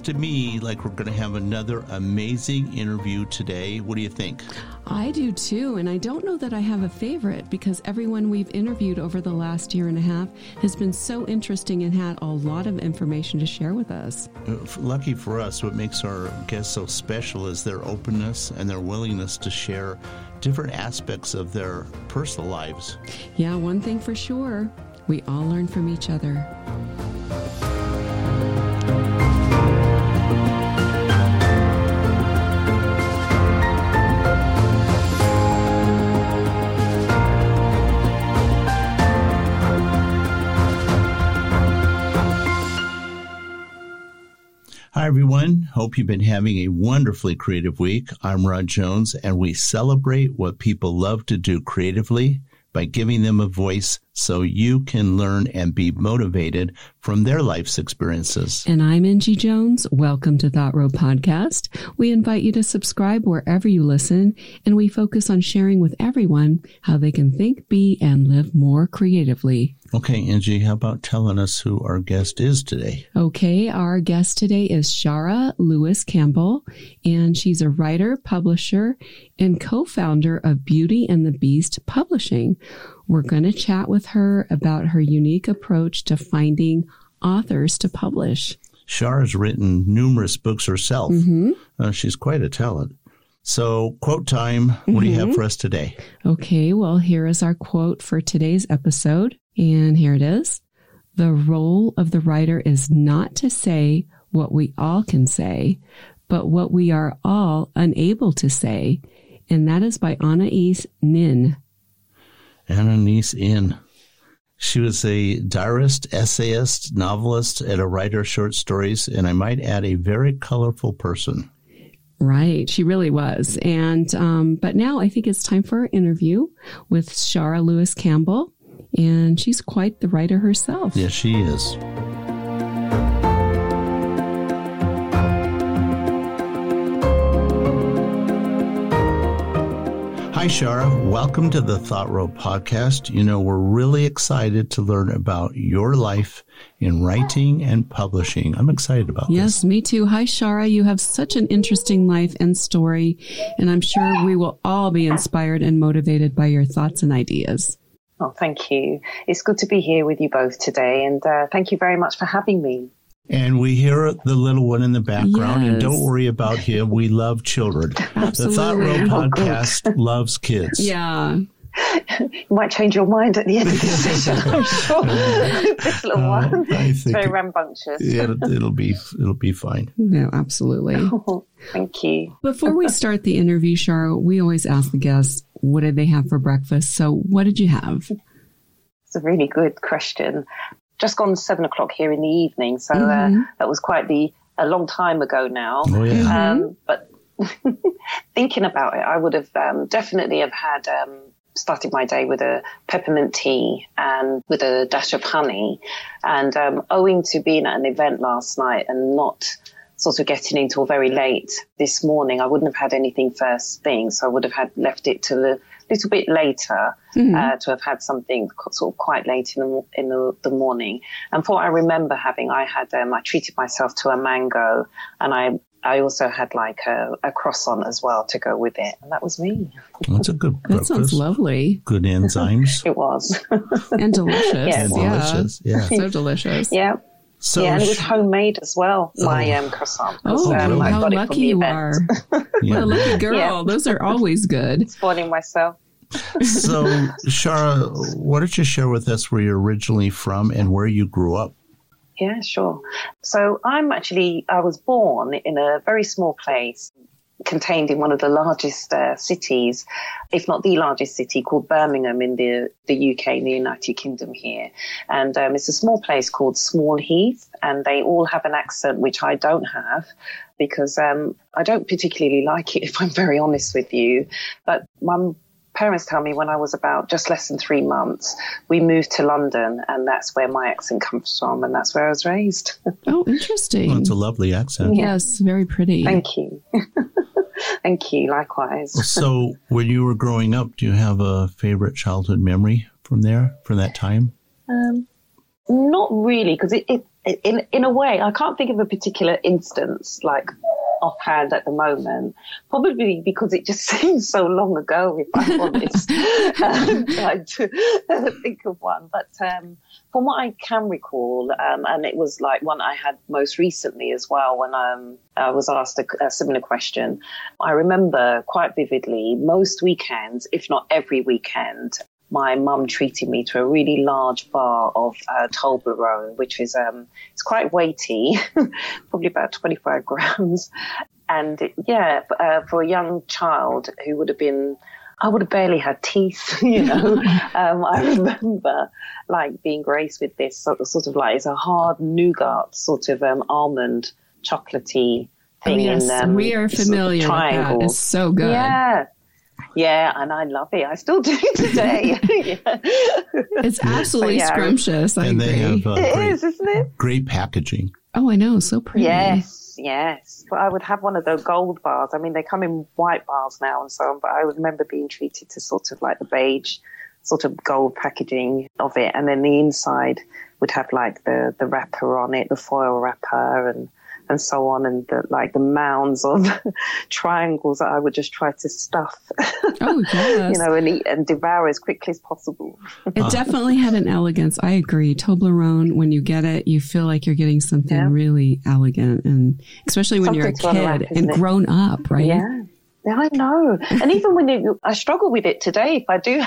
looks to me like we're going to have another amazing interview today. What do you think? I do too, and I don't know that I have a favorite because everyone we've interviewed over the last year and a half has been so interesting and had a lot of information to share with us. Uh, lucky for us, what makes our guests so special is their openness and their willingness to share different aspects of their personal lives. Yeah, one thing for sure we all learn from each other. Everyone. Hope you've been having a wonderfully creative week. I'm Rod Jones, and we celebrate what people love to do creatively by giving them a voice so you can learn and be motivated from their life's experiences. And I'm Angie Jones. Welcome to Thought Road Podcast. We invite you to subscribe wherever you listen, and we focus on sharing with everyone how they can think, be, and live more creatively. Okay, Angie, how about telling us who our guest is today? Okay, our guest today is Shara Lewis Campbell, and she's a writer, publisher, and co founder of Beauty and the Beast Publishing. We're going to chat with her about her unique approach to finding authors to publish. Shara's written numerous books herself. Mm-hmm. Uh, she's quite a talent. So, quote time. What mm-hmm. do you have mm-hmm. for us today? Okay, well, here is our quote for today's episode. And here it is The role of the writer is not to say what we all can say, but what we are all unable to say. And that is by Anais Nin. Anais Nin. She was a diarist, essayist, novelist, and a writer of short stories, and I might add, a very colorful person. Right, she really was. And um, but now I think it's time for our interview with Shara Lewis Campbell, and she's quite the writer herself. Yes, she is. Hi, Shara. Welcome to the Thought Road podcast. You know, we're really excited to learn about your life in writing and publishing. I'm excited about yes, this. Yes, me too. Hi, Shara. You have such an interesting life and story, and I'm sure we will all be inspired and motivated by your thoughts and ideas. Oh, thank you. It's good to be here with you both today, and uh, thank you very much for having me. And we hear the little one in the background, yes. and don't worry about him. We love children. Absolutely. The Thought Road podcast loves kids. Yeah. you might change your mind at the end of the session. I'm sure this little uh, one, it's very rambunctious. Yeah, it'll, it'll, be it'll be fine. No, absolutely. Oh, thank you. Before we start the interview, Shara, we always ask the guests what did they have for breakfast. So, what did you have? It's a really good question just gone seven o'clock here in the evening. So uh, mm-hmm. uh, that was quite the a long time ago now. Oh, yeah. um, but thinking about it, I would have um, definitely have had um, started my day with a peppermint tea and with a dash of honey. And um, owing to being at an event last night and not sort of getting in until very late this morning, I wouldn't have had anything first thing. So I would have had left it to the little bit later mm-hmm. uh, to have had something sort of quite late in the, in the, the morning. And for what I remember having, I had um, I treated myself to a mango, and I I also had like a, a, croissant as well to go with it, and that was me. That's a good. Breakfast. That sounds lovely. Good enzymes. it was. and delicious. Yes. And delicious. Yeah. so delicious. Yeah. So yeah, and it was homemade as well. My oh. um, croissant. Oh, um, really? how lucky you are! yeah. What a lucky girl. Yeah. Those are always good. Spoiling myself. So, Shara, why don't you share with us where you're originally from and where you grew up? Yeah, sure. So I'm actually I was born in a very small place contained in one of the largest uh, cities, if not the largest city, called Birmingham in the, the UK, in the United Kingdom here. And um, it's a small place called Small Heath, and they all have an accent which I don't have because um, I don't particularly like it, if I'm very honest with you. But my parents tell me when I was about just less than three months, we moved to London, and that's where my accent comes from, and that's where I was raised. oh, interesting. Well, it's a lovely accent. Yes, very pretty. Thank you. Thank you. Likewise. so, when you were growing up, do you have a favorite childhood memory from there, from that time? Um, Not really, because it, it, in in a way, I can't think of a particular instance like offhand at the moment. Probably because it just seems so long ago, if I'm honest. um, trying to think of one, but um, from what I can recall, um, and it was like one I had most recently as well when um, I was asked a, a, similar question. I remember quite vividly most weekends, if not every weekend, my mum treated me to a really large bar of uh, Toblerone, which is um, it's quite weighty, probably about 25 grams. And it, yeah, uh, for a young child who would have been, I would have barely had teeth, you know. um, I remember like being graced with this sort of, sort of like it's a hard nougat sort of um, almond chocolatey thing. Oh, yes, in, um, we are familiar with that. It's so good. Yeah. Yeah, and I love it. I still do today. yeah. It's absolutely yeah, scrumptious. I and agree. they have uh, it great, is, isn't it? Great packaging. Oh, I know, so pretty. Yes, yes. But I would have one of those gold bars. I mean, they come in white bars now and so on. But I remember being treated to sort of like the beige, sort of gold packaging of it, and then the inside would have like the the wrapper on it, the foil wrapper, and and so on, and the, like the mounds of triangles that I would just try to stuff. Oh, yes. you know, and eat and devour as quickly as possible. it definitely had an elegance. I agree. Toblerone, when you get it, you feel like you're getting something yeah. really elegant, and especially when something you're a kid and grown up, right? Yeah. I know. And even when you, I struggle with it today, if I do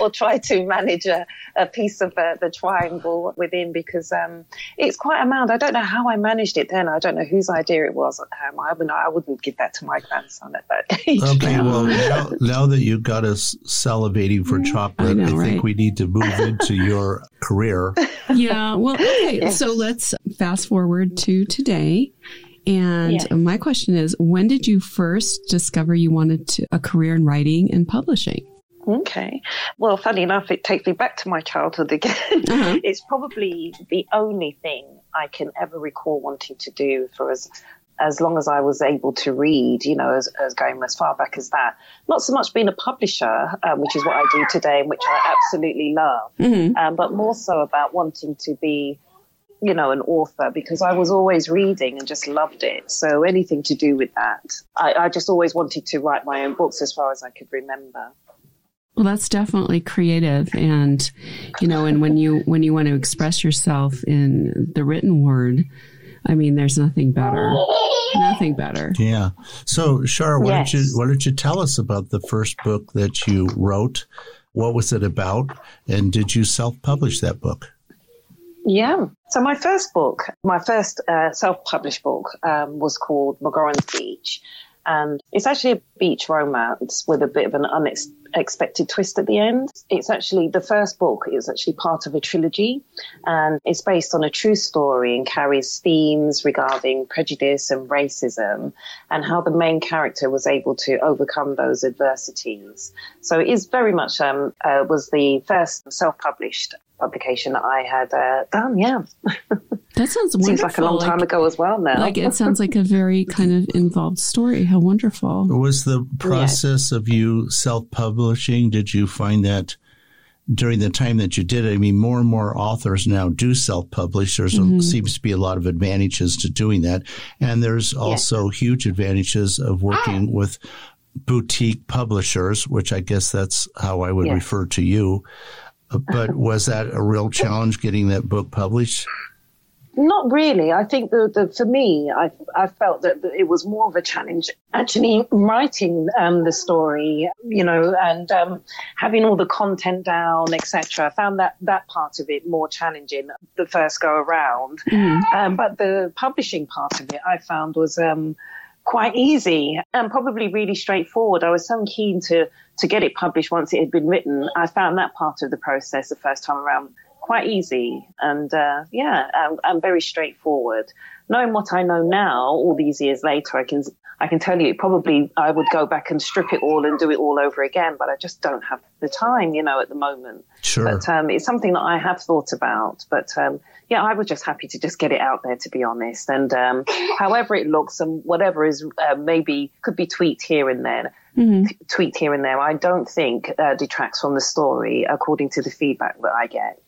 or try to manage a, a piece of uh, the triangle within, because um, it's quite a mound. I don't know how I managed it then. I don't know whose idea it was. Um, I, would, I wouldn't give that to my grandson at that age. Okay, well, now, now, that you've got us salivating for mm. chocolate, I, know, I think right? we need to move into your career. Yeah, well, okay. Yes. So let's fast forward to today. And yes. my question is, when did you first discover you wanted to, a career in writing and publishing? Okay. Well, funny enough, it takes me back to my childhood again. Uh-huh. it's probably the only thing I can ever recall wanting to do for as as long as I was able to read, you know, as, as going as far back as that. Not so much being a publisher, um, which is what I do today, and which I absolutely love, mm-hmm. um, but more so about wanting to be you know, an author because I was always reading and just loved it. So anything to do with that, I, I just always wanted to write my own books as far as I could remember. Well, that's definitely creative, and you know, and when you when you want to express yourself in the written word, I mean, there's nothing better, nothing better. Yeah. So, Shara, why yes. don't you why don't you tell us about the first book that you wrote? What was it about, and did you self publish that book? Yeah. So my first book, my first uh, self-published book, um, was called McGoran's Beach, and it's actually a beach romance with a bit of an unexpected twist at the end. It's actually the first book is actually part of a trilogy, and it's based on a true story and carries themes regarding prejudice and racism, and how the main character was able to overcome those adversities. So it is very much um, uh, was the first self-published publication that I had uh, done. Yeah. That sounds wonderful. Seems like a long time like, ago as well now. Like it sounds like a very kind of involved story. How wonderful. Was the process of you self publishing, did you find that during the time that you did it? I mean, more and more authors now do self publish. There mm-hmm. seems to be a lot of advantages to doing that. And there's also yes. huge advantages of working with boutique publishers, which I guess that's how I would yes. refer to you. But was that a real challenge getting that book published? Not really. I think the, the for me, I, I felt that it was more of a challenge actually writing um, the story, you know, and um, having all the content down, etc. I found that that part of it more challenging the first go around. Mm. Um, but the publishing part of it, I found was um, quite easy and probably really straightforward. I was so keen to to get it published once it had been written. I found that part of the process the first time around quite easy and uh, yeah, and, and, very straightforward. Knowing what I know now, all these years later, I can I can tell you probably I would go back and strip it all and do it all over again, but I just don't have the time, you know, at the moment. Sure. But um, it's something that I have thought about. But um, yeah, I was just happy to just get it out there, to be honest. And um, however it looks and whatever is uh, maybe could be tweaked here and there. Mm-hmm. T- tweaked here and there. I don't think uh, detracts from the story, according to the feedback that I get.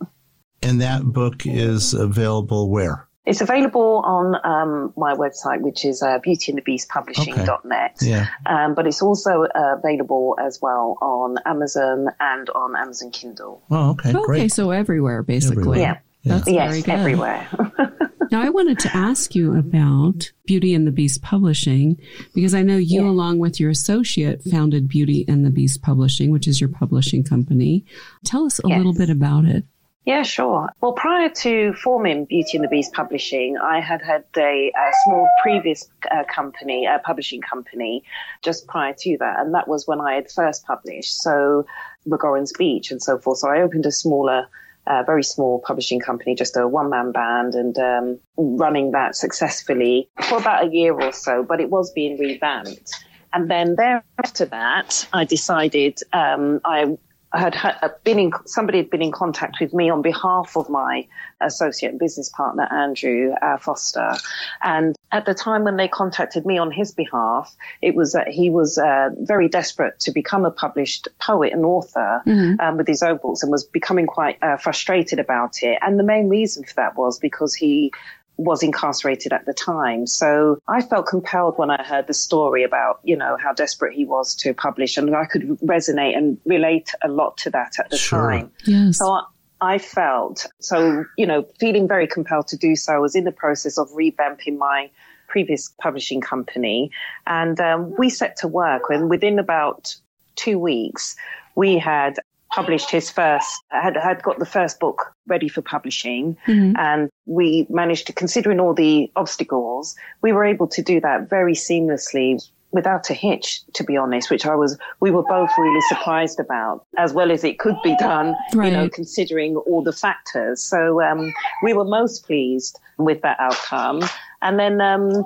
And that book is available where? It's available on um, my website, which is uh, beautyandthebeastpublishing.net. Okay. Yeah. Um, but it's also uh, available as well on Amazon and on Amazon Kindle. Oh, okay. Okay, Great. so everywhere basically. Everywhere. Yeah. That's yes, everywhere. Now, I wanted to ask you about Beauty and the Beast Publishing because I know you, Yeah. along with your associate, founded Beauty and the Beast Publishing, which is your publishing company. Tell us a Yes. little bit about it. Yeah, sure. Well, prior to forming Beauty and the Beast Publishing, I had had a, a small previous uh, company, a publishing company, just prior to that. And that was when I had first published. So, McGorrin's Beach and so forth. So, I opened a smaller, uh, very small publishing company, just a one man band, and um, running that successfully for about a year or so. But it was being revamped. And then thereafter that, I decided um, I had, had been in somebody had been in contact with me on behalf of my associate and business partner Andrew uh, Foster, and at the time when they contacted me on his behalf, it was that he was uh, very desperate to become a published poet and author um, with his own books, and was becoming quite uh, frustrated about it. And the main reason for that was because he was incarcerated at the time. So I felt compelled when I heard the story about, you know, how desperate he was to publish and I could resonate and relate a lot to that at the Sure. time. Yes. So I, I felt so, you know, feeling very compelled to do so. I was in the process of revamping my previous publishing company and um, we set to work and within about two weeks, we had published his first, had, had got the first book ready for publishing Mhm. and we managed to, considering all the obstacles, we were able to do that very seamlessly without a hitch, to be honest, which I was, we were both really surprised about, as well as it could be done, you know, considering all the factors. So um, we were most pleased with that outcome. And then um,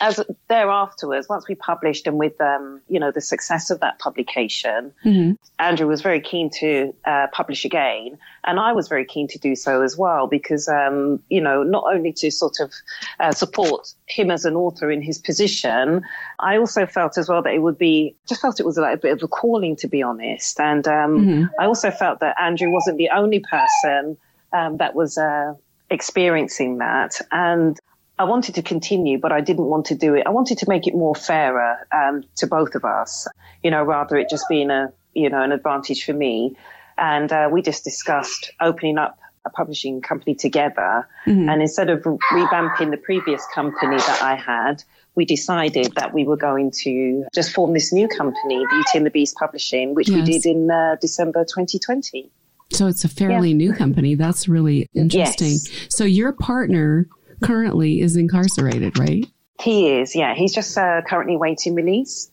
as thereafterwards, once we published and with, um, you know, the success of that publication, Mhm. Andrew was very keen to uh, publish again, and I was very keen to do so as well because, um, you know, not only to sort of uh, support him as an author in his position, I also felt as well that it would be just felt it was like a bit of a calling, to be honest, and um, Mhm. I also felt that Andrew wasn't the only person um, that was uh, experiencing that, and I wanted to continue, but I didn't want to do it. I wanted to make it more fairer um, to both of us, you know, rather it just being a, you know, an advantage for me. And uh, we just discussed opening up a publishing company together. Mhm. And instead of revamping the previous company that I had, we decided that we were going to just form this new company, Beauty and the Beast Publishing, which we did in uh, December 2020. So it's a fairly new company. That's really interesting. Yes. So your partner currently is incarcerated, right? He is, yeah. He's just uh, currently waiting release.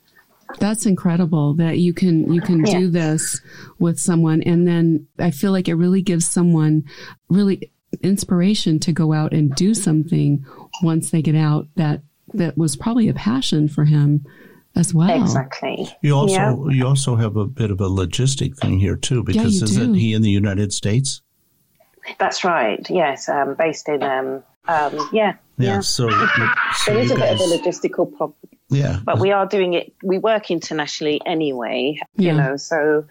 That's incredible that you can you can do this with someone and then I feel like it really gives someone really inspiration to go out and do something once they get out that that was probably a passion for him as well. Exactly. You also Yeah. you also have a bit of a logistic thing here too, because you isn't do. he in the United States? That's right. Yes, um, based in um, um, yeah, yeah. So, you- so There is you a bit of a logistical problem, yeah, but we are doing it. We work internationally anyway, Yeah. you know. So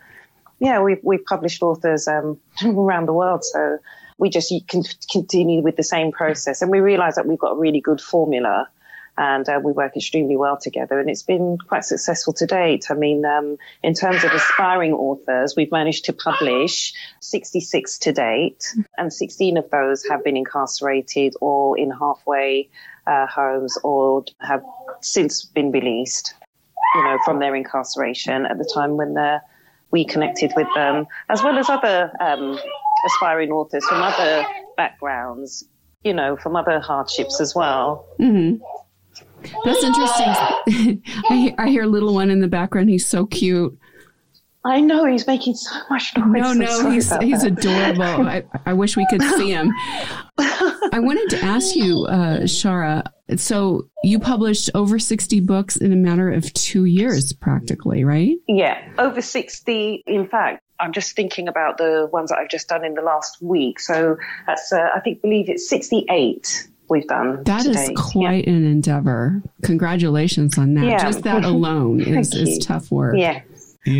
yeah, we've we've published authors um, around the world. So we just can continue with the same process, and we realise that we've got a really good formula. And uh, we work extremely well together, and it's been quite successful to date. I mean, um, in terms of aspiring authors, we've managed to publish 66 to date, and 16 of those have been incarcerated or in halfway uh, homes or have since been released, you know, from their incarceration at the time when we connected with them, as well as other um, aspiring authors from other backgrounds, you know, from other hardships as well. hmm That's interesting. I, hear, I hear little one in the background. He's so cute. I know he's making so much noise. No, no, sorry he's he's that. adorable. I, I wish we could see him. I wanted to ask you, uh, Shara. So you published over sixty books in a matter of two years, practically, right? Yeah, over 60. In fact, I'm just thinking about the ones that I've just done in the last week. So that's, uh, I think, believe it's 68 we've done. That to is date. quite an endeavor. Congratulations on that. Yeah. Just that alone is is tough work. Yeah.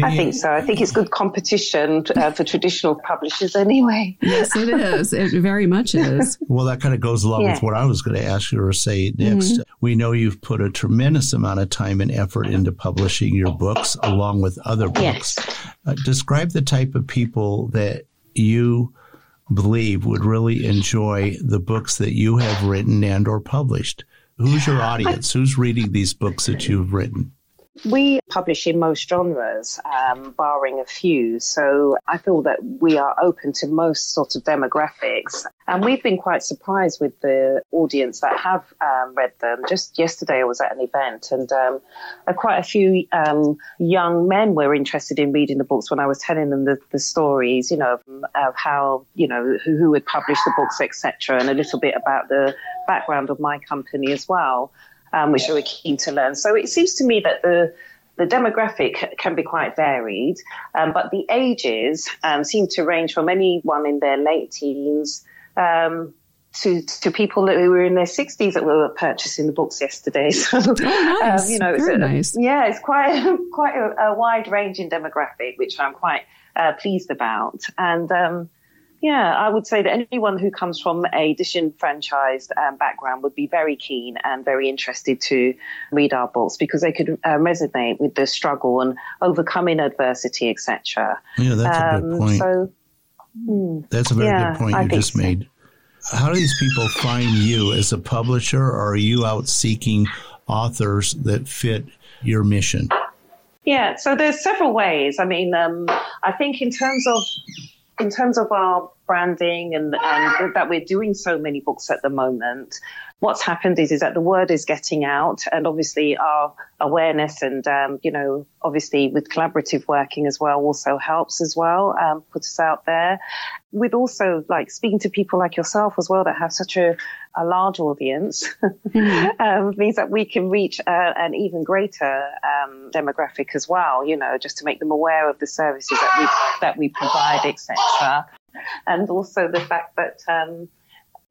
I think so. I think it's good competition uh, for traditional publishers anyway. Yes, it is. It very much is. Well, that kind of goes along yeah. with what I was going to ask you or say next. Mm-hmm. We know you've put a tremendous amount of time and effort into publishing your books along with other books. Yes. Uh, describe the type of people that you believe would really enjoy the books that you have written and or published. Who's your audience? Who's reading these books that you've written? We publish in most genres, um, barring a few. So I feel that we are open to most sort of demographics. And we've been quite surprised with the audience that have um, read them. Just yesterday, I was at an event, and um, quite a few um, young men were interested in reading the books when I was telling them the, the stories, you know, of, of how, you know, who, who had published the books, etc., and a little bit about the background of my company as well um, which they were keen to learn. So it seems to me that the the demographic can be quite varied, um, but the ages um, seem to range from anyone in their late teens um, to to people who were in their sixties that were purchasing the books yesterday. So, oh, nice. Um, you know, it's a, nice. yeah, it's quite quite a, a wide ranging demographic, which I'm quite uh, pleased about, and um, yeah, I would say that anyone who comes from a disenfranchised um, background would be very keen and very interested to read our books because they could uh, resonate with the struggle and overcoming adversity, etc. Yeah, that's um, a good um, point. So, hmm, that's a very yeah, good point you just so. made. How do these people find you as a publisher, or are you out seeking authors that fit your mission? Yeah, so there's several ways. I mean, um, I think in terms of in terms of our branding and, and that we're doing so many books at the moment, what's happened is is that the word is getting out, and obviously our awareness and um, you know obviously with collaborative working as well also helps as well um, put us out there. With also like speaking to people like yourself as well that have such a, a large audience mm-hmm. um, means that we can reach uh, an even greater um, demographic as well. You know, just to make them aware of the services that we that we provide, etc. And also the fact that um,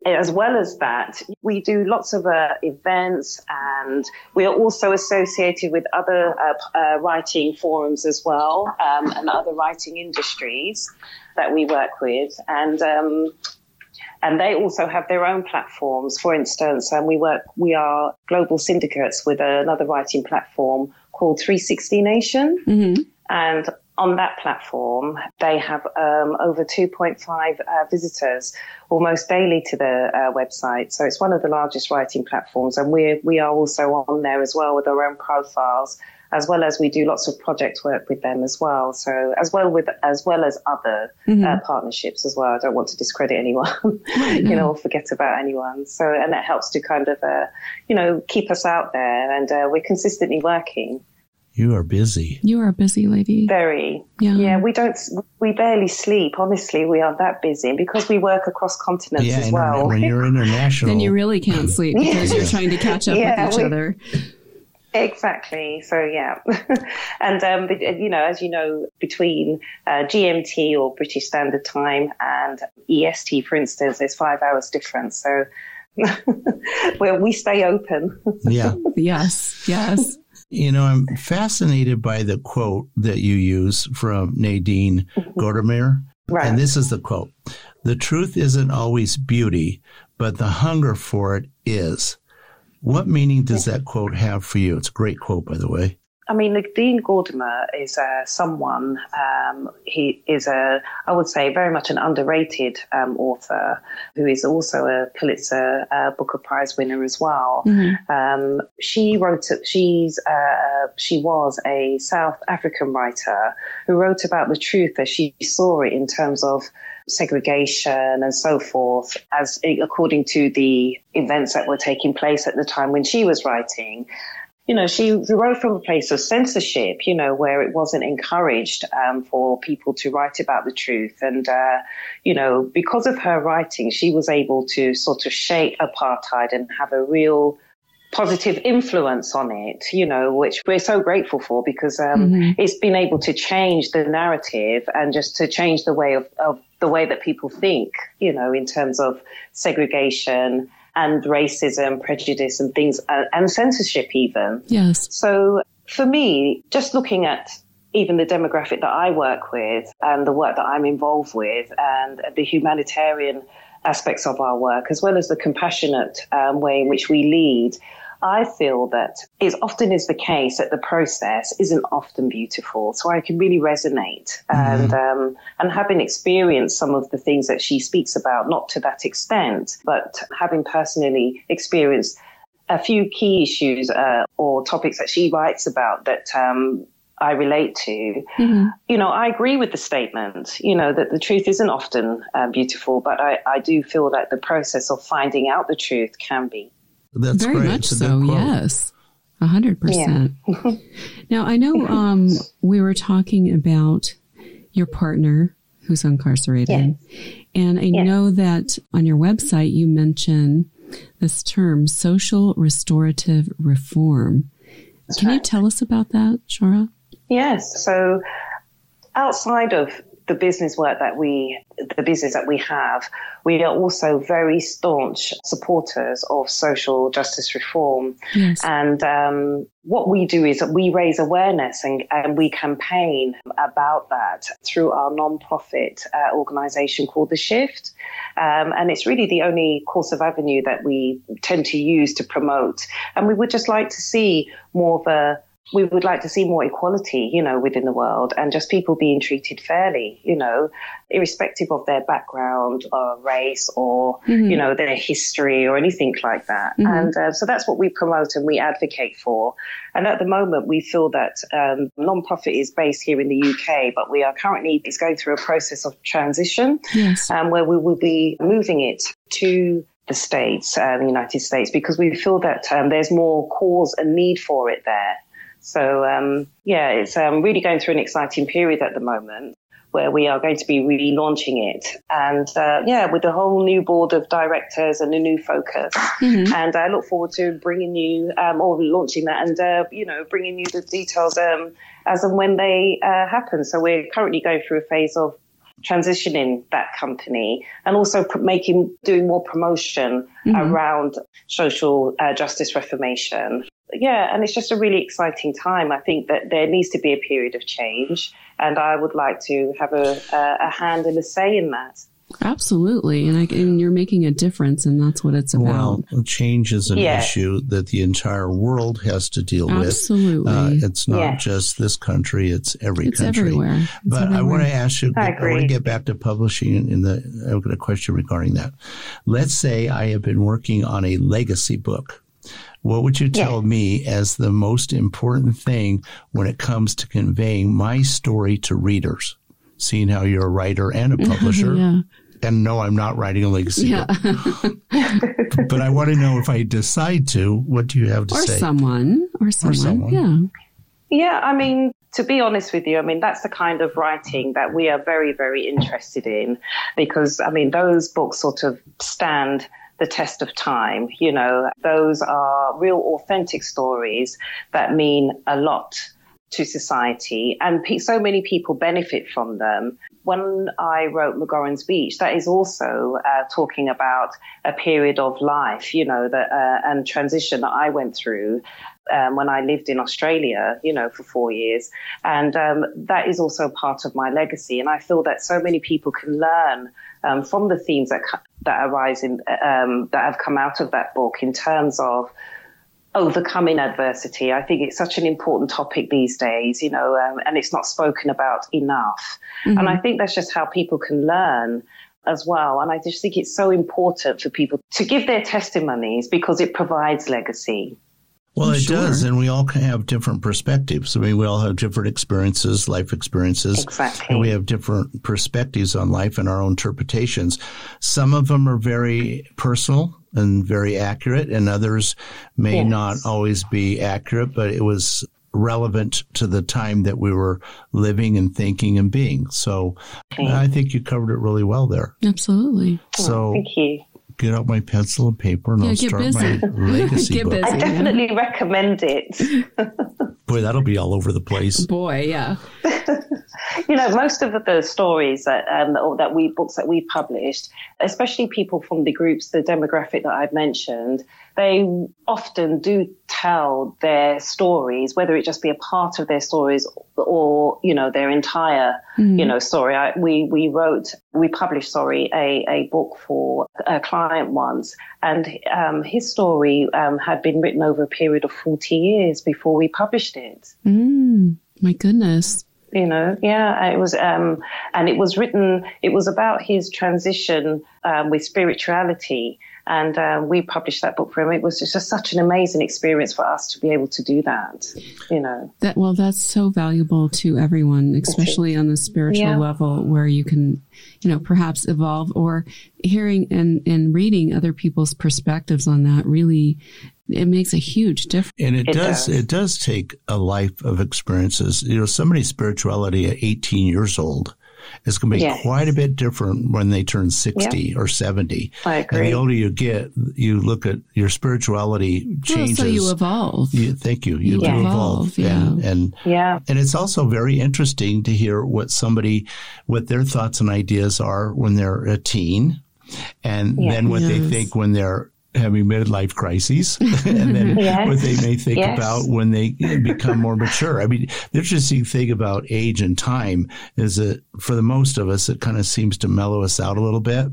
as well as that, we do lots of uh, events and we are also associated with other uh, uh, writing forums as well um, and other writing industries that we work with. And um, and they also have their own platforms. For instance, um, we work, we are global syndicates with another writing platform called 360 Nation. Mm-hmm. And on that platform, they have um, over 2.5 uh, visitors almost daily to the uh, website. So it's one of the largest writing platforms, and we we are also on there as well with our own profiles, as well as we do lots of project work with them as well. So as well with as well as other mm-hmm. uh, partnerships as well. I don't want to discredit anyone, you know, or forget about anyone. So and that helps to kind of uh, you know keep us out there, and uh, we're consistently working. You are busy. You are a busy lady. Very. Yeah. Yeah. We don't. We barely sleep. Honestly, we are that busy because we work across continents yeah, as well. When you're international, then you really can't sleep because you're trying to catch up yeah, with each we, other. Exactly. So yeah, and um, you know, as you know, between uh, GMT or British Standard Time and EST, for instance, there's five hours difference. So well, we stay open. Yeah. yes. Yes. You know, I'm fascinated by the quote that you use from Nadine mm-hmm. Gordimer. Right. And this is the quote The truth isn't always beauty, but the hunger for it is. What meaning does that quote have for you? It's a great quote, by the way. I mean, Dean Gordimer is uh, someone, um, he is a, I would say, very much an underrated um, author who is also a Pulitzer uh, Booker Prize winner as well. Mm-hmm. Um, she wrote, she's, uh, she was a South African writer who wrote about the truth as she saw it in terms of segregation and so forth, as according to the events that were taking place at the time when she was writing you know, she wrote from a place of censorship, you know, where it wasn't encouraged um, for people to write about the truth. And, uh, you know, because of her writing, she was able to sort of shape apartheid and have a real positive influence on it, you know, which we're so grateful for because um, mm-hmm. it's been able to change the narrative and just to change the way of, of the way that people think, you know, in terms of segregation and racism, prejudice, and things, uh, and censorship even. Yes. So for me, just looking at even the demographic that I work with and the work that I'm involved with and the humanitarian aspects of our work, as well as the compassionate um, way in which we lead, I feel that it often is the case that the process isn't often beautiful. So I can really resonate mm-hmm. and um, and having experienced some of the things that she speaks about, not to that extent, but having personally experienced a few key issues uh, or topics that she writes about that um, I relate to, mm-hmm. you know, I agree with the statement, you know, that the truth isn't often uh, beautiful, but I, I do feel that the process of finding out the truth can be. That's very great. much so. Yes, a hundred percent. Now I know um, we were talking about your partner who's incarcerated, yes. and I yes. know that on your website you mention this term social restorative reform. That's Can right. you tell us about that, Shara? Yes. So outside of the business work that we, the business that we have, we are also very staunch supporters of social justice reform. Yes. And um, what we do is that we raise awareness and, and we campaign about that through our non-profit uh, organization called The Shift. Um, and it's really the only course of avenue that we tend to use to promote. And we would just like to see more of a we would like to see more equality, you know, within the world and just people being treated fairly, you know, irrespective of their background or race or, mm-hmm. you know, their history or anything like that. Mm-hmm. And uh, so that's what we promote and we advocate for. And at the moment, we feel that um, non-profit is based here in the UK, but we are currently it's going through a process of transition yes. um, where we will be moving it to the States, uh, the United States, because we feel that um, there's more cause and need for it there. So um, yeah, it's um, really going through an exciting period at the moment where we are going to be relaunching it. And uh, yeah, with a whole new board of directors and a new focus. Mm-hmm. And I look forward to bringing you um, or launching that and, uh, you know, bringing you the details um, as and when they uh, happen. So we're currently going through a phase of transitioning that company and also making doing more promotion mm-hmm. around social uh, justice reformation yeah, and it's just a really exciting time. I think that there needs to be a period of change, and I would like to have a, a, a hand and a say in that. Absolutely, and, I, and you're making a difference, and that's what it's about. Well, change is an yeah. issue that the entire world has to deal Absolutely. with. Absolutely, uh, it's not yeah. just this country; it's every it's country. Everywhere. It's but everywhere. I want to ask you. I, I want to get back to publishing. In the, I've got a question regarding that. Let's say I have been working on a legacy book what would you tell yeah. me as the most important thing when it comes to conveying my story to readers? Seeing how you're a writer and a publisher. yeah. And no, I'm not writing a legacy yeah. book. but I want to know if I decide to, what do you have to or say? Someone, or someone. Or someone. Yeah. Yeah, I mean, to be honest with you, I mean, that's the kind of writing that we are very, very interested in because, I mean, those books sort of stand – the test of time. You know, those are real authentic stories that mean a lot to society and pe- so many people benefit from them. When I wrote McGorrin's Beach, that is also uh, talking about a period of life, you know, that, uh, and transition that I went through um, when I lived in Australia, you know, for four years. And um, that is also part of my legacy. And I feel that so many people can learn um, from the themes that that arise in um, that have come out of that book in terms of overcoming adversity. I think it's such an important topic these days, you know, um, and it's not spoken about enough. Mm-hmm. And I think that's just how people can learn as well. And I just think it's so important for people to give their testimonies because it provides legacy. Well, it sure. does, and we all have different perspectives. I mean, we all have different experiences, life experiences. Exactly. And we have different perspectives on life and our own interpretations. Some of them are very personal and very accurate, and others may yes. not always be accurate, but it was relevant to the time that we were living and thinking and being. So okay. I think you covered it really well there. Absolutely. So thank you get out my pencil and paper and yeah, I'll start busy. my legacy book. Busy, I definitely yeah. recommend it. Boy, that'll be all over the place. Boy, yeah. you know, most of the stories that um, that we books that we published, especially people from the groups, the demographic that I've mentioned, they often do tell their stories, whether it just be a part of their stories or you know their entire mm. you know story. I, we we wrote, we published, sorry, a a book for a client once, and um, his story um, had been written over a period of forty years before we published it. Mm. My goodness you know yeah it was um and it was written it was about his transition um, with spirituality and uh, we published that book for him. It was just such an amazing experience for us to be able to do that. You know, that well, that's so valuable to everyone, especially on the spiritual yeah. level, where you can, you know, perhaps evolve or hearing and and reading other people's perspectives on that really it makes a huge difference. And it, it does, does, it does take a life of experiences. You know, somebody's spirituality at 18 years old is going to be yes. quite a bit different when they turn 60 yep. or 70. I agree. And the older you get, you look at your spirituality changes. Well, so you evolve. You, thank you. You yeah. evolve. Yeah. And, and, yeah. and it's also very interesting to hear what somebody, what their thoughts and ideas are when they're a teen and yes. then what yes. they think when they're having midlife crises and then yes. what they may think yes. about when they become more mature. I mean, the interesting thing about age and time is that for the most of us, it kind of seems to mellow us out a little bit.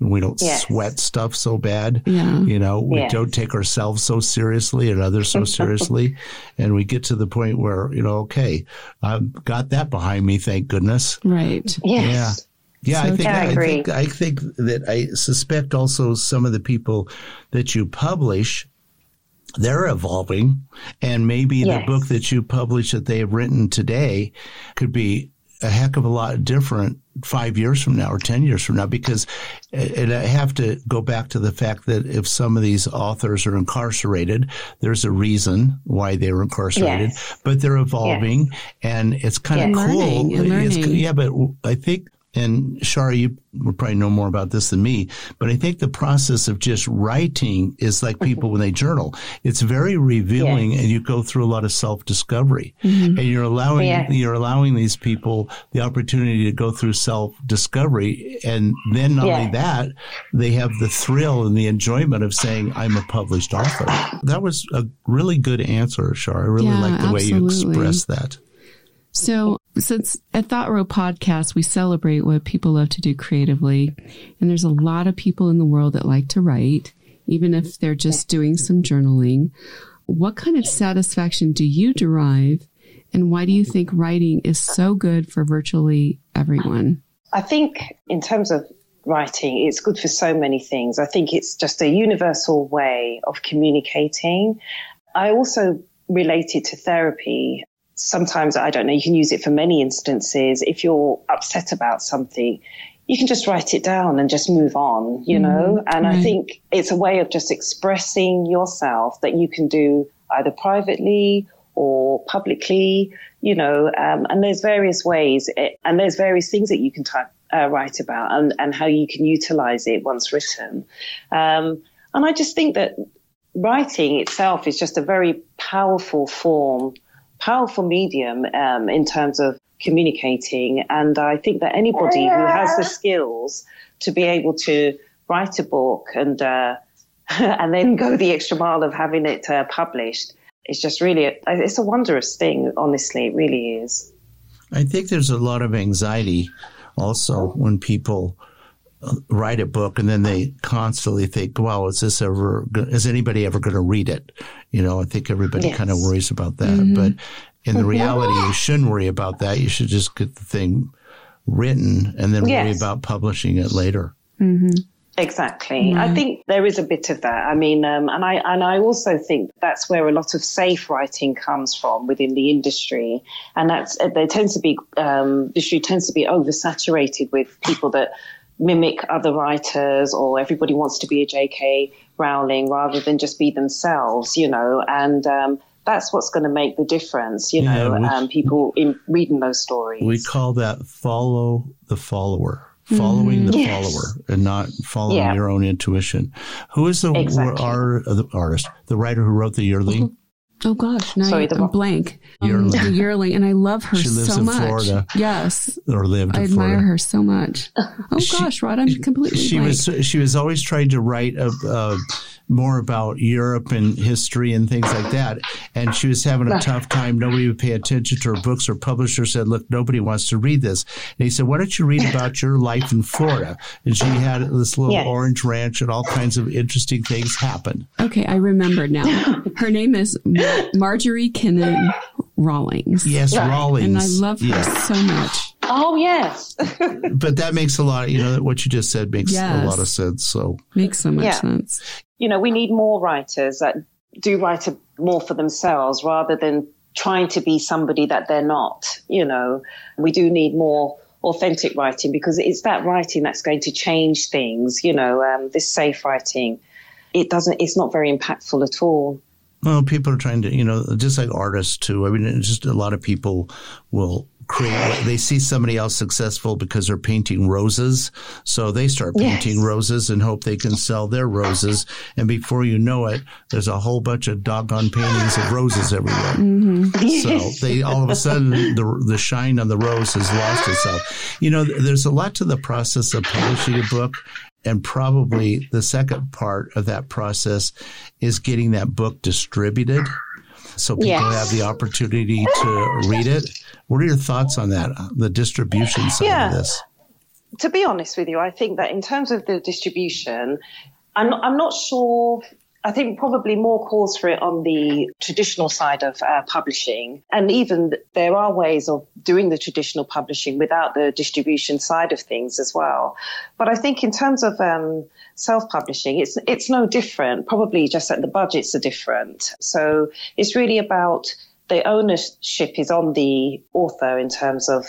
And we don't yes. sweat stuff so bad. Yeah. You know, we don't take ourselves so seriously and others so seriously. and we get to the point where, you know, okay, I've got that behind me. Thank goodness. Right. Yeah. Yeah, so I think I, I, think I think that I suspect also some of the people that you publish they're evolving and maybe yes. the book that you publish that they have written today could be a heck of a lot different five years from now or 10 years from now because eh, and I have to go back to the fact that if some of these authors are incarcerated, there's a reason why they were incarcerated, yes. but they're evolving yes. and it's kind of cool. yeah, but I think and Shara, you probably know more about this than me, but I think the process of just writing is like people when they journal. It's very revealing yes. and you go through a lot of self discovery mm-hmm. and you're allowing, yes. you're allowing these people the opportunity to go through self discovery. And then not yes. only that, they have the thrill and the enjoyment of saying, I'm a published author. That was a really good answer, Shara. I really yeah, like the absolutely. way you expressed that. So, since at Thought Row Podcast, we celebrate what people love to do creatively, and there's a lot of people in the world that like to write, even if they're just doing some journaling. What kind of satisfaction do you derive, and why do you think writing is so good for virtually everyone? I think, in terms of writing, it's good for so many things. I think it's just a universal way of communicating. I also relate it to therapy sometimes I don't know, you can use it for many instances. If you're upset about something, you can just write it down and just move on, you mm, know? And right. I think it's a way of just expressing yourself that you can do either privately or publicly, you know, um, and there's various ways it, and there's various things that you can type, uh, write about and, and how you can utilize it once written. Um, and I just think that writing itself is just a very powerful form powerful medium um, in terms of communicating. And I think that anybody who has the skills to be able to write a book and uh, and then go the extra mile of having it uh, published is just really a, it's a wondrous thing. Honestly, it really is. I think there's a lot of anxiety also when people write a book and then they constantly think, "Well, is this ever? Is anybody ever going to read it?" You know, I think everybody yes. kind of worries about that. Mm-hmm. But in the reality, you shouldn't worry about that. You should just get the thing written and then yes. worry about publishing it later. Mm-hmm. Exactly. Mm-hmm. I think there is a bit of that. I mean, um, and I and I also think that's where a lot of safe writing comes from within the industry, and that's there tends to be um, industry tends to be oversaturated with people that mimic other writers or everybody wants to be a J.K. Rowling rather than just be themselves, you know, and um, that's what's going to make the difference, you yeah, know, we, um, people in reading those stories. We call that follow the follower. Following mm, the yes. follower and not following yeah. your own intuition. Who is the, exactly. our, the artist, the writer who wrote the yearling? Oh gosh, now Sorry, the blank. Yearling. Um, yearling, and I love her she lives so in much. Florida. Yes, or lived. I admire Florida. her so much. Oh she, gosh, Rod, I'm completely. She blank. was she was always trying to write a, uh, more about Europe and history and things like that, and she was having a tough time. Nobody would pay attention to her books. Her publisher said, "Look, nobody wants to read this." And he said, "Why don't you read about your life in Florida?" And she had this little yes. orange ranch, and all kinds of interesting things happen. Okay, I remember now. Her name is Marjorie Kinnan Rawlings. Yes, right. Rawlings. And I love her so much. Oh, yes. but that makes a lot, you know, what you just said makes yes. a lot of sense. So, makes so much yeah. sense. You know, we need more writers that do write a, more for themselves rather than trying to be somebody that they're not. You know, we do need more authentic writing because it's that writing that's going to change things. You know, um, this safe writing, it doesn't, it's not very impactful at all. Well, people are trying to, you know, just like artists too. I mean, just a lot of people will create, they see somebody else successful because they're painting roses. So they start painting yes. roses and hope they can sell their roses. And before you know it, there's a whole bunch of doggone paintings of roses everywhere. Mm-hmm. So they, all of a sudden, the, the shine on the rose has lost itself. You know, there's a lot to the process of publishing a book. And probably the second part of that process is getting that book distributed so people yes. have the opportunity to read it. What are your thoughts on that, uh, the distribution side yeah. of this? To be honest with you, I think that in terms of the distribution, I'm not, I'm not sure I think probably more calls for it on the traditional side of uh, publishing. And even there are ways of doing the traditional publishing without the distribution side of things as well. But I think in terms of um, self-publishing, it's it's no different. Probably just that the budgets are different. So it's really about the ownership is on the author in terms of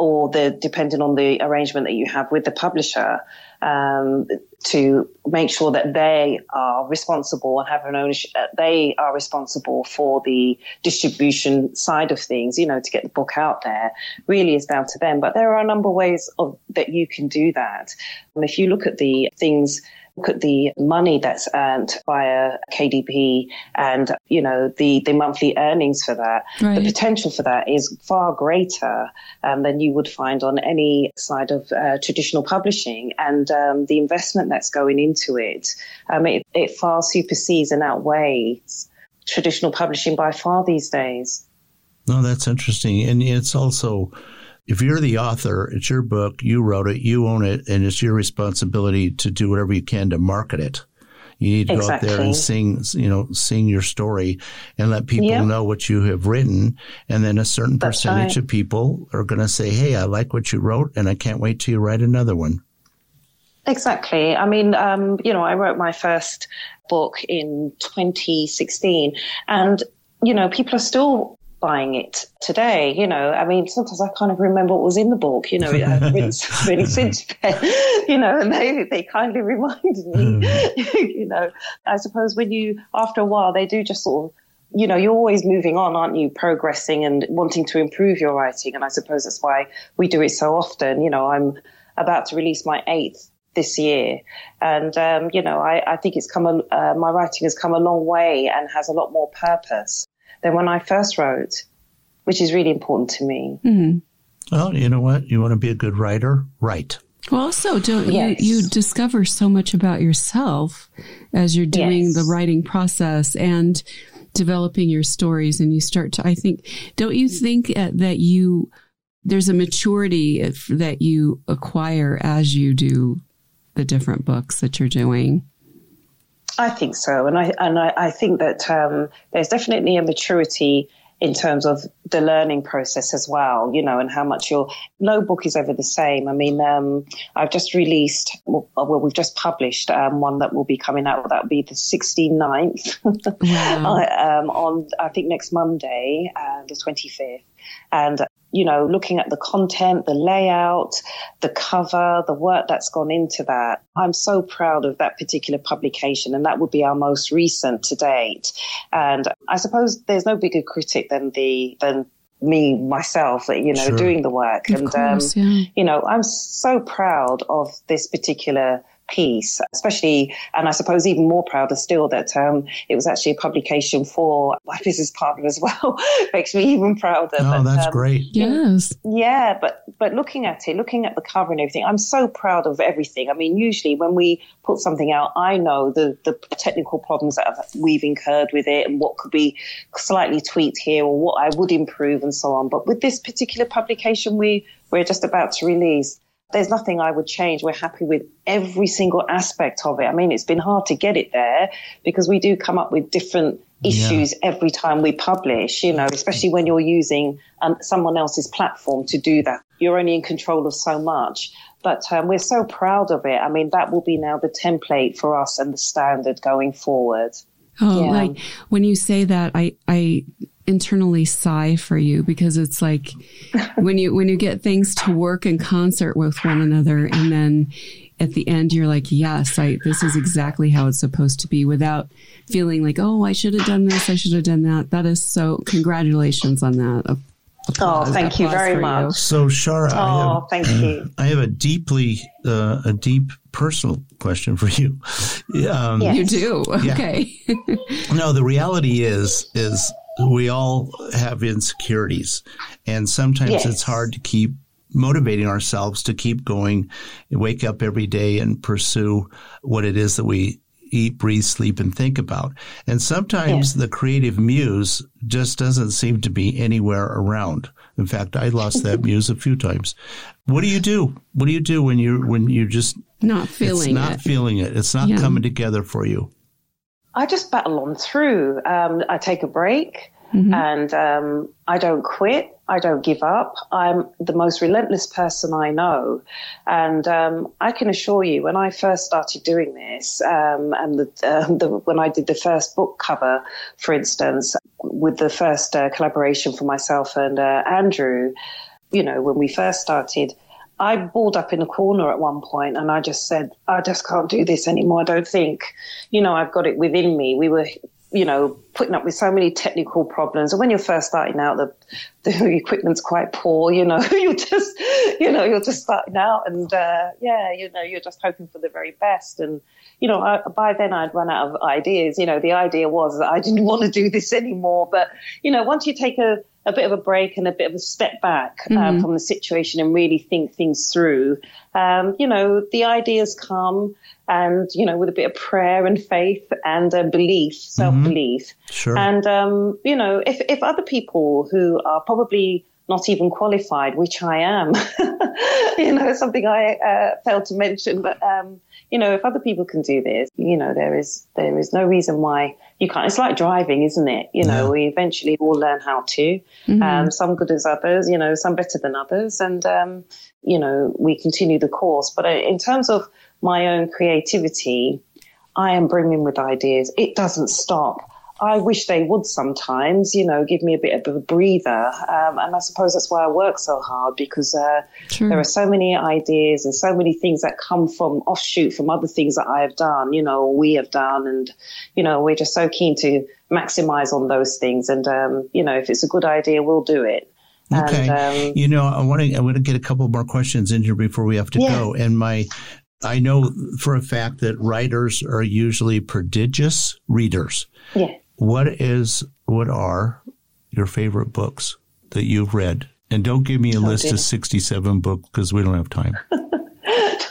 or the depending on the arrangement that you have with the publisher um, to make sure that they are responsible and have an ownership. They are responsible for the distribution side of things. You know, to get the book out there really is down to them. But there are a number of ways of that you can do that. And if you look at the things look at the money that's earned via KDP and, you know, the, the monthly earnings for that, right. the potential for that is far greater um, than you would find on any side of uh, traditional publishing. And um, the investment that's going into it, um, it, it far supersedes and outweighs traditional publishing by far these days. No, that's interesting. And it's also, if you're the author, it's your book, you wrote it, you own it, and it's your responsibility to do whatever you can to market it. You need to exactly. go out there and sing, you know, sing your story and let people yep. know what you have written. And then a certain That's percentage right. of people are going to say, Hey, I like what you wrote and I can't wait till you write another one. Exactly. I mean, um, you know, I wrote my first book in 2016 and, you know, people are still buying it today. You know, I mean, sometimes I kind of remember what was in the book. You know, I've since then. You know, and they they kindly reminded me. Hmm. you know, I suppose when you after a while they do just sort of. You know, you're always moving on, aren't you? Progressing and wanting to improve your writing. And I suppose that's why we do it so often. You know, I'm about to release my eighth this year. And, um, you know, I, I, think it's come, a, uh, my writing has come a long way and has a lot more purpose than when I first wrote, which is really important to me. Mm-hmm. Well, you know what? You want to be a good writer? Write. Well, also, don't yes. you, you discover so much about yourself as you're doing yes. the writing process and developing your stories, and you start to. I think, don't you think uh, that you there's a maturity that you acquire as you do the different books that you're doing? I think so, and I and I, I think that um, there's definitely a maturity in terms of the learning process as well, you know, and how much your no book is ever the same. I mean, um, I've just released, well, we've just published um, one that will be coming out. That will be the 69th wow. um, on, I think, next Monday, uh, the 25th. And you know, looking at the content, the layout, the cover, the work that's gone into that. I'm so proud of that particular publication, and that would be our most recent to date. And I suppose there's no bigger critic than the than me myself you know sure. doing the work of and um, course, um, yeah. you know i'm so proud of this particular piece, especially, and I suppose even more prouder still that um, it was actually a publication for my business partner as well. Makes me even prouder. Oh, but, that's um, great. Yes. Yeah, but but looking at it, looking at the cover and everything, I'm so proud of everything. I mean, usually when we put something out, I know the the technical problems that we've incurred with it and what could be slightly tweaked here or what I would improve and so on. But with this particular publication, we we're just about to release there's nothing I would change. We're happy with every single aspect of it. I mean, it's been hard to get it there because we do come up with different issues yeah. every time we publish, you know, especially when you're using um, someone else's platform to do that. You're only in control of so much. But um, we're so proud of it. I mean, that will be now the template for us and the standard going forward. Oh, yeah. like when you say that, I, I internally sigh for you because it's like when you when you get things to work in concert with one another and then at the end you're like yes i this is exactly how it's supposed to be without feeling like oh i should have done this i should have done that that is so congratulations on that oh, thank you very much. You. So, Shara, oh, I have, thank you. I have a deeply, uh, a deep personal question for you. Um, yes. You do, okay. no, the reality is, is we all have insecurities, and sometimes yes. it's hard to keep motivating ourselves to keep going, wake up every day and pursue what it is that we eat, breathe, sleep, and think about. And sometimes the creative muse just doesn't seem to be anywhere around. In fact, I lost that muse a few times. What do you do? What do you do when you when you just not feeling it's not it. feeling it? It's not yeah. coming together for you. I just battle on through. Um, I take a break mm-hmm. and um, I don't quit. I don't give up. I'm the most relentless person I know. And um, I can assure you, when I first started doing this, um, and the, uh, the, when I did the first book cover, for instance, with the first uh, collaboration for myself and uh, Andrew, you know, when we first started, I balled up in a corner at one point and I just said, I just can't do this anymore. I don't think, you know, I've got it within me. We were, you know, putting up with so many technical problems. And when you're first starting out, the, the equipment's quite poor, you know, you're just, you know, you're just starting out and, uh, yeah, you know, you're just hoping for the very best. And, you know, I, by then I'd run out of ideas. You know, the idea was that I didn't want to do this anymore. But, you know, once you take a, a bit of a break and a bit of a step back uh, mm-hmm. from the situation and really think things through. Um, you know, the ideas come and, you know, with a bit of prayer and faith and uh, belief, self belief. Mm-hmm. Sure. And, um, you know, if, if other people who are probably not even qualified, which I am, you know, something I uh, failed to mention, but, um, you know, if other people can do this, you know, there is there is no reason why you can't. It's like driving, isn't it? You know, yeah. we eventually all learn how to. Mm-hmm. Um, some good as others, you know, some better than others, and um, you know, we continue the course. But uh, in terms of my own creativity, I am brimming with ideas. It doesn't stop. I wish they would sometimes, you know, give me a bit of a breather. Um, and I suppose that's why I work so hard because uh, there are so many ideas and so many things that come from offshoot from other things that I have done, you know, we have done. And, you know, we're just so keen to maximize on those things. And, um, you know, if it's a good idea, we'll do it. Okay. And, um, you know, I want to I want to get a couple more questions in here before we have to yeah. go. And my I know for a fact that writers are usually prodigious readers. Yeah what is what are your favorite books that you've read? And don't give me a oh, list dear. of 67 books because we don't have time.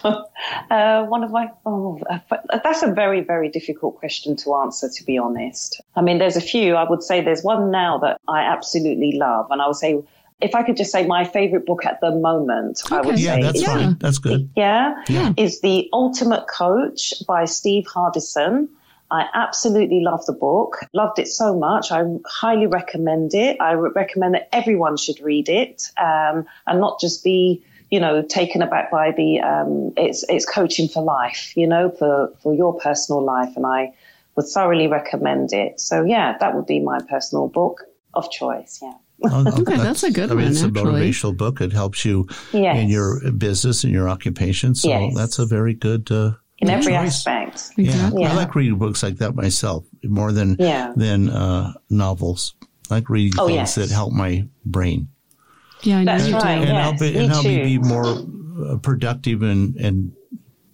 uh, one of my, oh, uh, that's a very, very difficult question to answer, to be honest. I mean, there's a few. I would say there's one now that I absolutely love. And I would say, if I could just say my favorite book at the moment, okay. I would yeah, say. That's yeah, that's fine. That's good. Yeah, yeah. Is The Ultimate Coach by Steve Hardison. I absolutely love the book, loved it so much. I highly recommend it. I recommend that everyone should read it um, and not just be, you know, taken aback by the, um, it's, it's coaching for life, you know, for, for your personal life. And I would thoroughly recommend it. So, yeah, that would be my personal book of choice. Yeah. Oh, okay, that's, that's, a good I mean, one. It's actually. a motivational book. It helps you yes. in your business and your occupation. So yes. that's a very good uh, in every choice. aspect. Yeah. yeah. I like reading books like that myself more than yeah. than uh, novels. I like reading oh, things yes. that help my brain. Yeah, that's right. And yes, help it, and help me be more uh, productive and and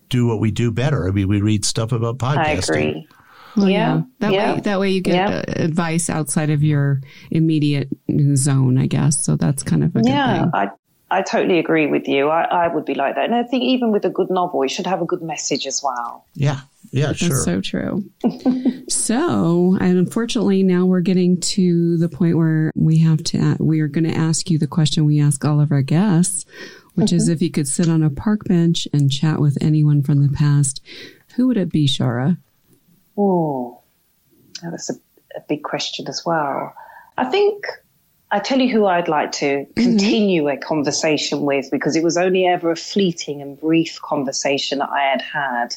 do what we do better. I mean, we read stuff about podcasting. I agree. Well, Yeah, That yeah. way, that way you get Yeah. uh, advice outside of your immediate zone, I guess. So that's kind of a good Yeah, thing. I I totally agree with you. I, I would be like that, and I think even with a good novel, it should have a good message as well. Yeah, yeah, That's sure. so true. so, and unfortunately, now we're getting to the point where we have to, we are going to ask you the question we ask all of our guests, which is mm-hmm. if you could sit on a park bench and chat with anyone from the past, who would it be, Shara? Oh, that's a, a big question as well. I think I tell you who I'd like to continue a conversation with because it was only ever a fleeting and brief conversation that I had had.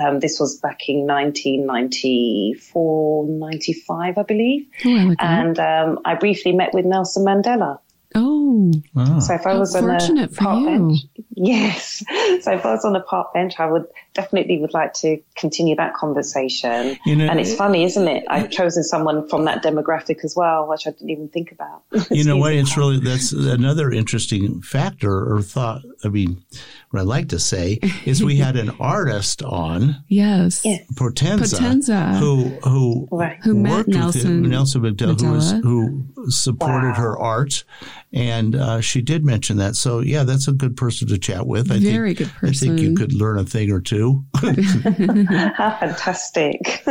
Um, this was back in 1994, 95, I believe. Oh. And um, I briefly met with Nelson Mandela. Oh, Oh. So if I How was on a park you. bench, yes. So if I was on a park bench, I would definitely would like to continue that conversation. You know, and it's funny, isn't it? I've chosen someone from that demographic as well, which I didn't even think about. you know what? It's really that's another interesting factor or thought. I mean, what I like to say is we had an artist on yes. Yeah. Potenza, Potenza. who who Right. Who met worked with Nelson him, Nelson Mandela, who, was, who supported Wow. her art, and uh, she did mention that. So yeah, that's a good person to chat with. I Very think, good I think you could learn a thing or two. How fantastic.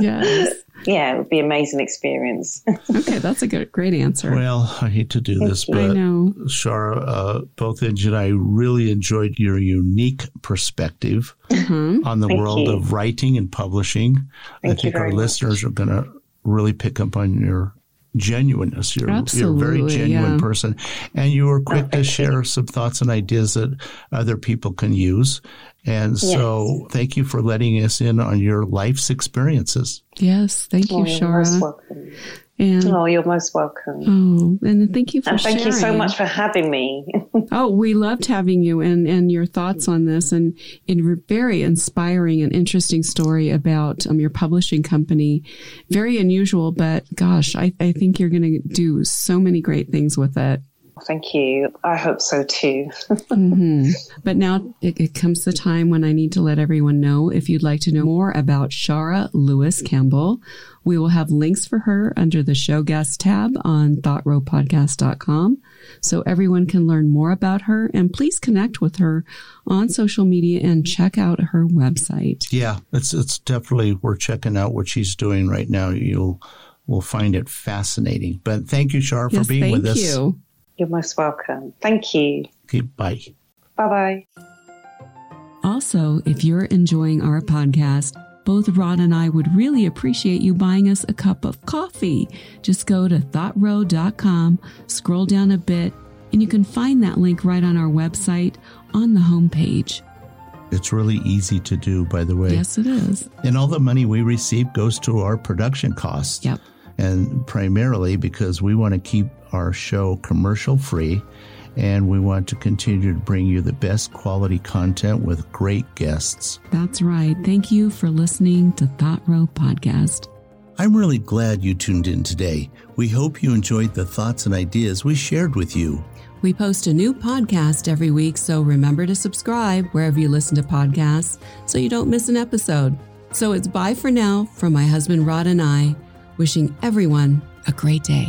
Yes. yeah, it would be an amazing experience. Okay, that's a good, great answer. well, I hate to do this, you. I but know. Shara, uh, both Angie and I really enjoyed your unique perspective Uh-huh. on the Thank world you. of writing and publishing. I Thank you think our much. listeners are going to really pick up on your genuineness. You're, you're a very genuine yeah. person. And you were quick to share some thoughts and ideas that other people can use. And so thank you for letting us in on your life's experiences. Yes. Thank you, you're most Shara. And Oh, you're most welcome. oh, and thank you for and thank you so much for having me. Oh, we loved having you and, and your thoughts on this and a very inspiring and interesting story about um, your publishing company. Very unusual, but gosh, I, I think you're going to do so many great things with it. Thank you. I hope so too. hmm But now it, it comes the time when I need to let everyone know if you'd like to know more about Shara Lewis Campbell. We will have links for her under the show guest tab on thoughtrowpodcast.com so everyone can learn more about her and please connect with her on social media and check out her website. Yeah, it's it's definitely worth checking out what she's doing right now. You'll will find it fascinating. But thank you, Shar, for yes, being with us. you. You're most welcome. Thank you. Okay, bye. Bye bye. Also, if you're enjoying our podcast, both Rod and I would really appreciate you buying us a cup of coffee. Just go to thoughtrow.com, scroll down a bit, and you can find that link right on our website on the homepage. It's really easy to do, by the way. Yes, it is. And all the money we receive goes to our production costs. Yep. And primarily because we want to keep our show commercial free and we want to continue to bring you the best quality content with great guests. That's right. Thank you for listening to Thought Row Podcast. I'm really glad you tuned in today. We hope you enjoyed the thoughts and ideas we shared with you. We post a new podcast every week, so remember to subscribe wherever you listen to podcasts so you don't miss an episode. So it's bye for now from my husband Rod and I, wishing everyone a great day.